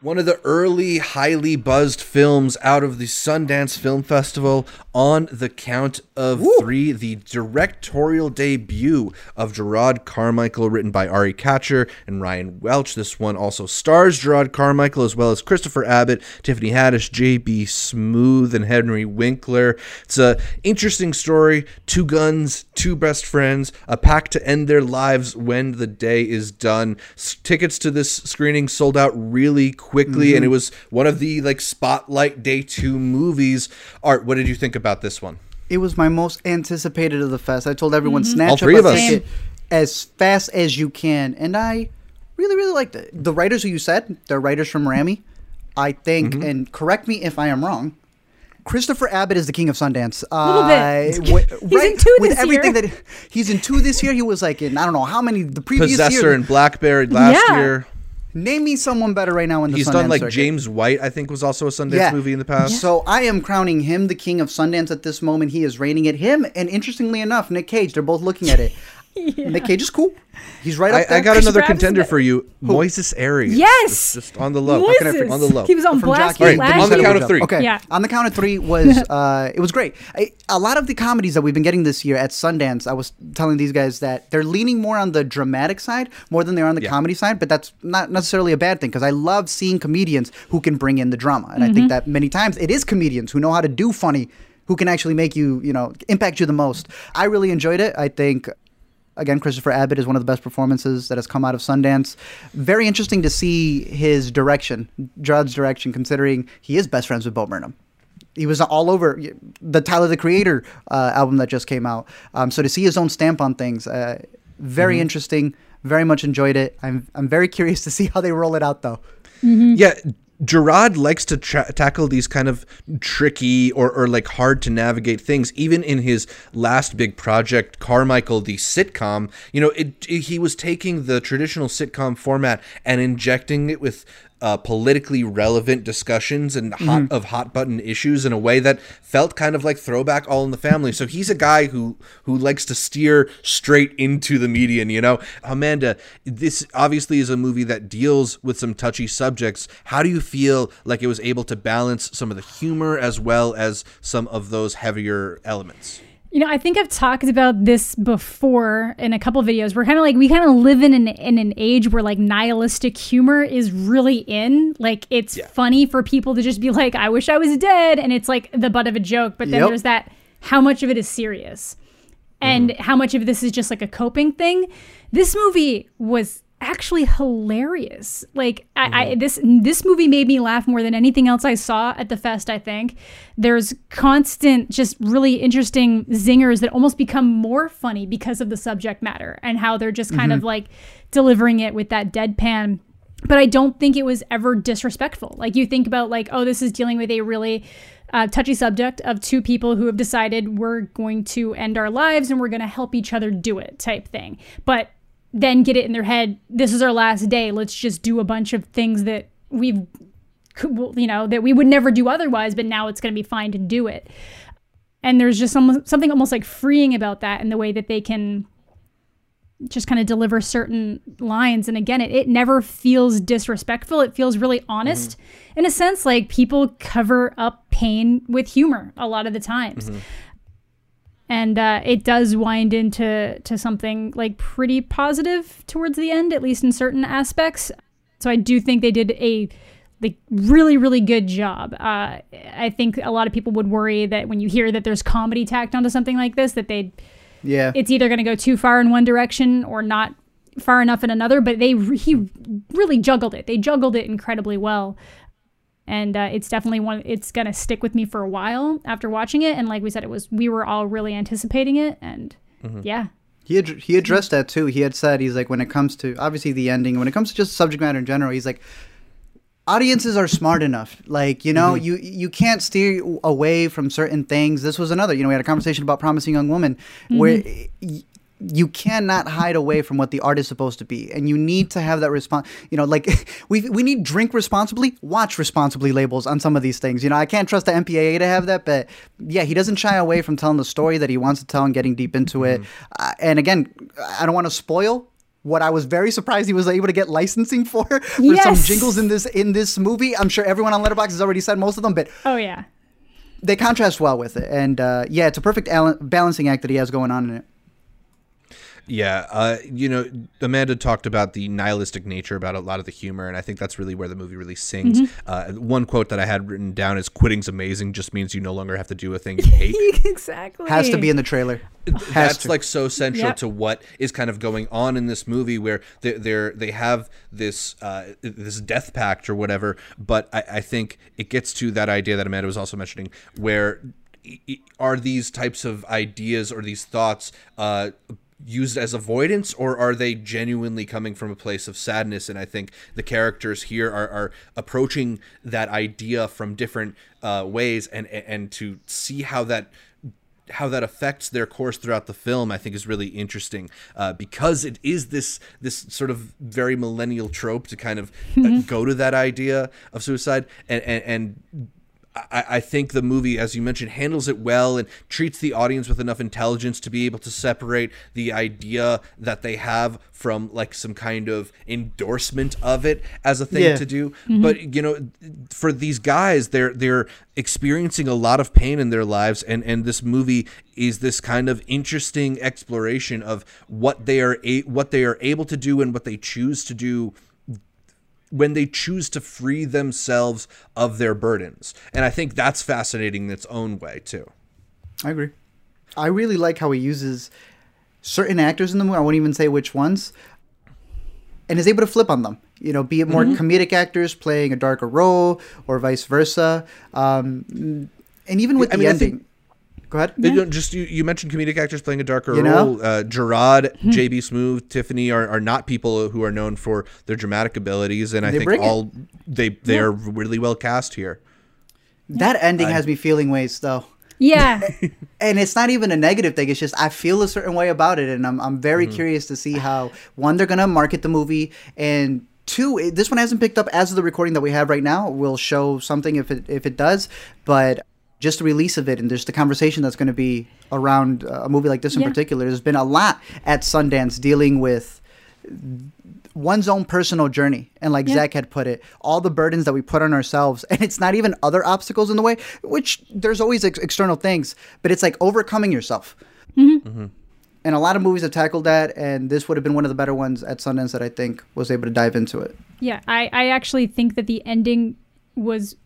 One of the early, highly buzzed films out of the Sundance Film Festival on the count of three, the directorial debut of Jerrod Carmichael, written by Ari Katcher and Ryan Welch. This one also stars Jerrod Carmichael as well as Christopher Abbott, Tiffany Haddish, J.B. Smoove, and Henry Winkler. It's a interesting story. Two guns, two best friends, a pact to end their lives when the day is done. Tickets to this screening sold out really quickly, and it was one of the like spotlight day two movies. Art, what did you think about this one? It was my most anticipated of the fest. I told everyone All snatch three up of a us. ticket as fast as you can, and I really, really liked it. The writers who you said, they're writers from Ramy. I think, Mm-hmm. and correct me if I am wrong. Christopher Abbott is the king of Sundance. little bit. Uh, wi- He's right, in two this with everything year. that he's in two this year. He was like in I don't know how many the previous Possessor year. and Black Bear last Yeah. year. Name me someone better right now in the He's Sundance done like circuit. James White, I think was also a Sundance movie in the past. So I am crowning him the king of Sundance at this moment. He is reigning it. Him and interestingly enough, Nick Cage. They're both looking at it. Nick Cage is cool. He's right I, up there. I got another Travis contender for you, Moises Arias. Yes! It's just on the low. Moises. How can I forget- on the low. He was on from blast Jockey. with All right, last on the count of three. Okay. Yeah. On the count of three was uh, it was great. I, a lot of the comedies that we've been getting this year at Sundance, I was telling these guys that they're leaning more on the dramatic side more than they are on the Yeah. comedy side. But that's not necessarily a bad thing because I love seeing comedians who can bring in the drama, and I think that many times it is comedians who know how to do funny. Who can actually make you, you know, impact you the most? I really enjoyed it. I think Again, Christopher Abbott is one of the best performances that has come out of Sundance. Very interesting to see his direction, Jerrod's direction, considering he is best friends with Bo Burnham. He was all over the Tyler the Creator uh, album that just came out. Um, so to see his own stamp on things, uh, very interesting. Very much enjoyed it. I'm I'm very curious to see how they roll it out, though. Yeah, Jerrod likes to tra- tackle these kind of tricky or, or like hard to navigate things. Even in his last big project, Carmichael, the sitcom, you know, it, it- he was taking the traditional sitcom format and injecting it with uh, politically relevant discussions and hot of hot button issues in a way that felt kind of like throwback All in the Family. So he's a guy who who likes to steer straight into the median. You know, Amanda, this obviously is a movie that deals with some touchy subjects. How do you feel like it was able to balance some of the humor as well as some of those heavier elements? You know, I think I've talked about this before in a couple videos. We're kind of like we kind of live in an in an age where like nihilistic humor is really in. Like it's funny for people to just be like, "I wish I was dead," and it's like the butt of a joke. But then Yep. there's that how much of it is serious, and mm-hmm. how much of this is just like a coping thing. This movie was actually hilarious. Like I, I this this movie made me laugh more than anything else I saw at the fest. I think there's constant, just really interesting zingers that almost become more funny because of the subject matter and how they're just kind of like delivering it with that deadpan. But I don't think it was ever disrespectful. Like you think about like, oh, this is dealing with a really uh, touchy subject of two people who have decided we're going to end our lives and we're going to help each other do it type thing. But then get it in their head this is our last day let's just do a bunch of things that we've you know that we would never do otherwise but now it's going to be fine to do it. And there's just some, something almost like freeing about that in the way that they can just kind of deliver certain lines. And again it, it never feels disrespectful it feels really honest. Mm-hmm. In a sense like people cover up pain with humor a lot of the times mm-hmm. And uh, it does wind into to something like pretty positive towards the end, at least in certain aspects. So I do think they did a like really really good job. Uh, I think a lot of people would worry that when you hear that there's comedy tacked onto something like this, that they Yeah. it's either going to go too far in one direction or not far enough in another. But they he really juggled it. They juggled it incredibly well. And uh, it's definitely one. It's gonna stick with me for a while after watching it. And like we said, it was we were all really anticipating it. And mm-hmm. yeah, He ad- he addressed that too. He had said he's like when it comes to obviously the ending, when it comes to just subject matter in general, he's like audiences are smart enough. Like you know, mm-hmm. you you can't steer away from certain things. This was another. You know, we had a conversation about promising young woman where. Mm-hmm. Y- you cannot hide away from what the art is supposed to be, and you need to have that response. You know, like we we need drink responsibly, watch responsibly labels on some of these things. You know, I can't trust the MPAA to have that, but yeah, he doesn't shy away from telling the story that he wants to tell and getting deep into it. Uh, and again, I don't want to spoil what I was very surprised he was able to get licensing for for some jingles in this in this movie. I'm sure everyone on Letterboxd has already said most of them, but Oh yeah. they contrast well with it. And uh, yeah, it's a perfect al- balancing act that he has going on in it. Yeah, uh, you know, Amanda talked about the nihilistic nature about a lot of the humor, and I think that's really where the movie really sings. Uh, one quote that I had written down is "Quitting's amazing just means you no longer have to do a thing you hate." exactly. Has to be in the trailer. Has that's to. like so central Yep. to what is kind of going on in this movie where they they're, they have this uh, this death pact or whatever but I, I think it gets to that idea that Amanda was also mentioning where i- i- are these types of ideas or these thoughts uh, used as avoidance or are they genuinely coming from a place of sadness? And i think the characters here are, are approaching that idea from different uh, ways and and to see how that how that affects their course throughout the film, I think is really interesting. Uh, because it is this this sort of very millennial trope to kind of uh, go to that idea of suicide, and and, and I, I think the movie, as you mentioned, handles it well and treats the audience with enough intelligence to be able to separate the idea that they have from like some kind of endorsement of it as a thing Yeah. to do. Mm-hmm. But you know, for these guys, they're they're experiencing a lot of pain in their lives, and and this movie is this kind of interesting exploration of what they are a- what they are able to do and what they choose to do when they choose to free themselves of their burdens. And I think that's fascinating in its own way too. I agree. I really like how he uses certain actors in the movie. I won't even say which ones, and is able to flip on them. You know, be it more comedic actors playing a darker role, or vice versa. Um, and even with I the mean, ending, go ahead. You know, just you, you mentioned comedic actors playing a darker You know? role. Uh, Jerrod, JB Smoove, Tiffany are, are not people who are known for their dramatic abilities, and I They think bring it. all they they are really well cast here. That ending has me feeling ways though. Yeah. and it's not even a negative thing. It's just I feel a certain way about it, and I'm I'm very curious to see how one they're gonna market the movie, and two this one hasn't picked up as of the recording that we have right now. We'll show something if it if it does, but just the release of it and just the conversation that's going to be around uh, a movie like this in Yeah. particular. There's been a lot at Sundance dealing with one's own personal journey. And like Yeah. Zach had put it, all the burdens that we put on ourselves. And it's not even other obstacles in the way, which there's always ex- external things, but it's like overcoming yourself. And a lot of movies have tackled that. And this would have been one of the better ones at Sundance that I think was able to dive into it. Yeah, I, I actually think that the ending was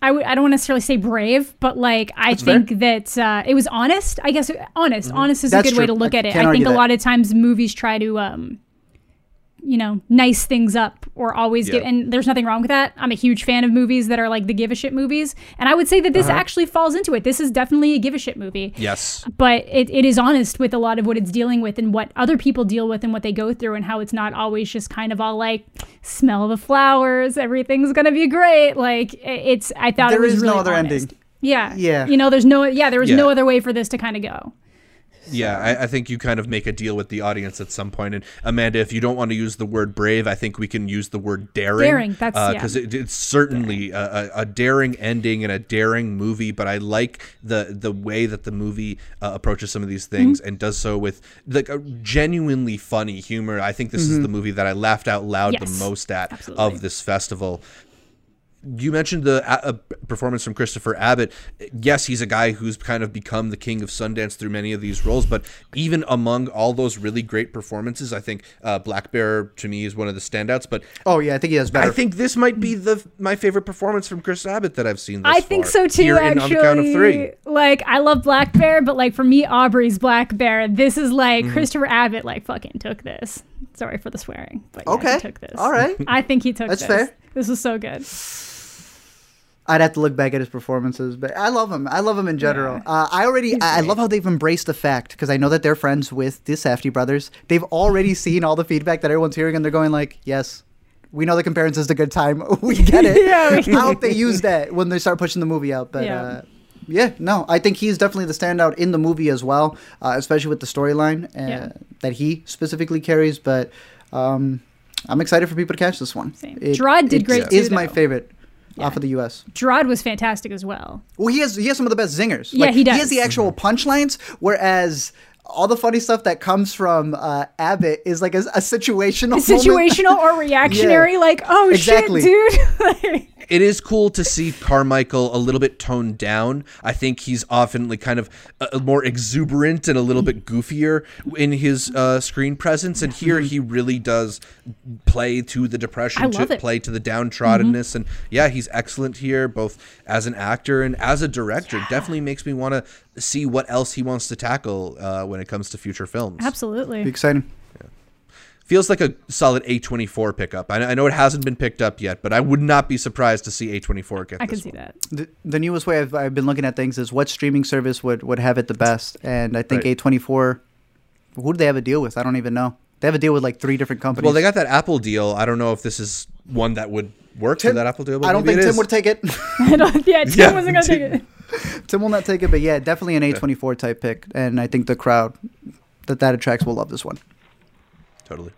I w- I don't necessarily say brave, but like I think that uh, it was honest. I guess honest. Honest is Mm-hmm. That's a good way to look I at it. I think a that. lot of times movies try to um you know, nice things up or always give and there's nothing wrong with that. I'm a huge fan of movies that are like the give a shit movies. And I would say that this Uh-huh. actually falls into it. This is definitely a give a shit movie Yes. but it, it is honest with a lot of what it's dealing with and what other people deal with and what they go through and how it's not always just kind of all like smell the flowers everything's gonna be great like it's i thought There it was is no other honest. ending. yeah Yeah. you know there's no yeah there was Yeah. no other way for this to kind of go Yeah, I, I think you kind of make a deal with the audience at some point. And Amanda, if you don't want to use the word brave, I think we can use the word daring. Daring, that's- yeah. because it, it's certainly a, a, daring ending and a daring movie. But I like the the way that the movie uh, approaches some of these things Mm-hmm. and does so with like a genuinely funny humor. I think this is the movie that I laughed out loud Mm-hmm. Yes, the most at absolutely. of this festival you mentioned the uh, uh, performance from Christopher Abbott. Yes, he's a guy who's kind of become the king of Sundance through many of these roles, but even among all those really great performances, I think uh, Black Bear to me is one of the standouts. But Oh, yeah, I think he has better. I think this might be the my favorite performance from Chris Abbott that I've seen. Thus i think far, so too here in actually on the count of three. like i love black bear but like for me aubrey's black bear this is like Mm-hmm. christopher abbott like fucking took this sorry for the swearing but yeah, Okay. he took this All right. i think he took That's this fair. this was so good I'd have to look back at his performances, but I love him. I love him in general. Uh, I already, I I love how they've embraced the fact because I know that they're friends with the Safdie brothers. They've already seen all the feedback that everyone's hearing, and they're going like, "Yes, we know the comparisons to Good Time. we get it." Yeah, we I hope they use that when they start pushing the movie out. But Yeah. uh, yeah, no, I think he's definitely the standout in the movie as well, uh, especially with the storyline uh, Yeah. that he specifically carries. But um, I'm excited for people to catch this one. Same. It- Jerrod did it great Is too, my though. favorite off of the U.S. Jerrod was fantastic as well. Well, he has he has some of the best zingers. Yeah, he does. He has the actual punchlines, whereas all the funny stuff that comes from uh, Abbott is like a, a situational, moment. situational or reactionary. Yeah. Like, oh Exactly. shit, dude. Like, it is cool to see Carmichael a little bit toned down. I think he's often like kind of uh, more exuberant and a little bit goofier in his uh, screen presence, and here he really does play to the depression, I love to it. play to the downtroddenness, and yeah, he's excellent here, both as an actor and as a director. Definitely makes me want to see what else he wants to tackle uh, when it comes to future films. absolutely. Be exciting. Feels like a solid A24 pickup. I, I know it hasn't been picked up yet, but I would not be surprised to see A24 get I this can see one. that. The, the newest way I've, I've been looking at things is what streaming service would, would have it the best, and I think Right. A24. Who do they have a deal with? I don't even know. They have a deal with like three different companies. Well, they got that Apple deal. I don't know if this is one that would work for that Apple deal. But I don't think Tim is. would take it. I don't, yeah, Tim Yeah, wasn't gonna take it. Tim will not take it, but yeah, definitely an A24 type pick, and I think the crowd that that attracts will love this one. Totally.